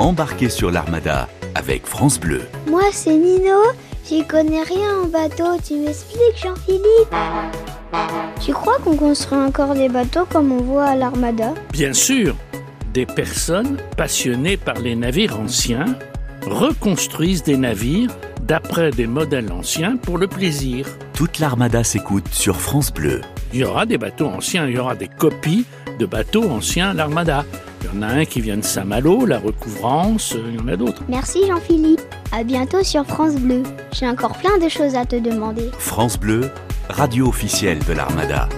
Embarquez sur l'Armada avec France Bleu. Moi, c'est Nino. J'y connais rien en bateau. Tu m'expliques, Jean-Philippe? Tu crois qu'on construit encore des bateaux comme on voit à l'Armada? Bien sûr, des personnes passionnées par les navires anciens reconstruisent des navires d'après des modèles anciens pour le plaisir. Toute l'Armada s'écoute sur France Bleu. Il y aura des bateaux anciens, il y aura des copies de bateaux anciens à l'Armada. Il y en a un qui vient de Saint-Malo, la recouvrance, il y en a d'autres. Merci Jean-Philippe. À bientôt sur France Bleu. J'ai encore plein de choses à te demander. France Bleu, radio officielle de l'Armada.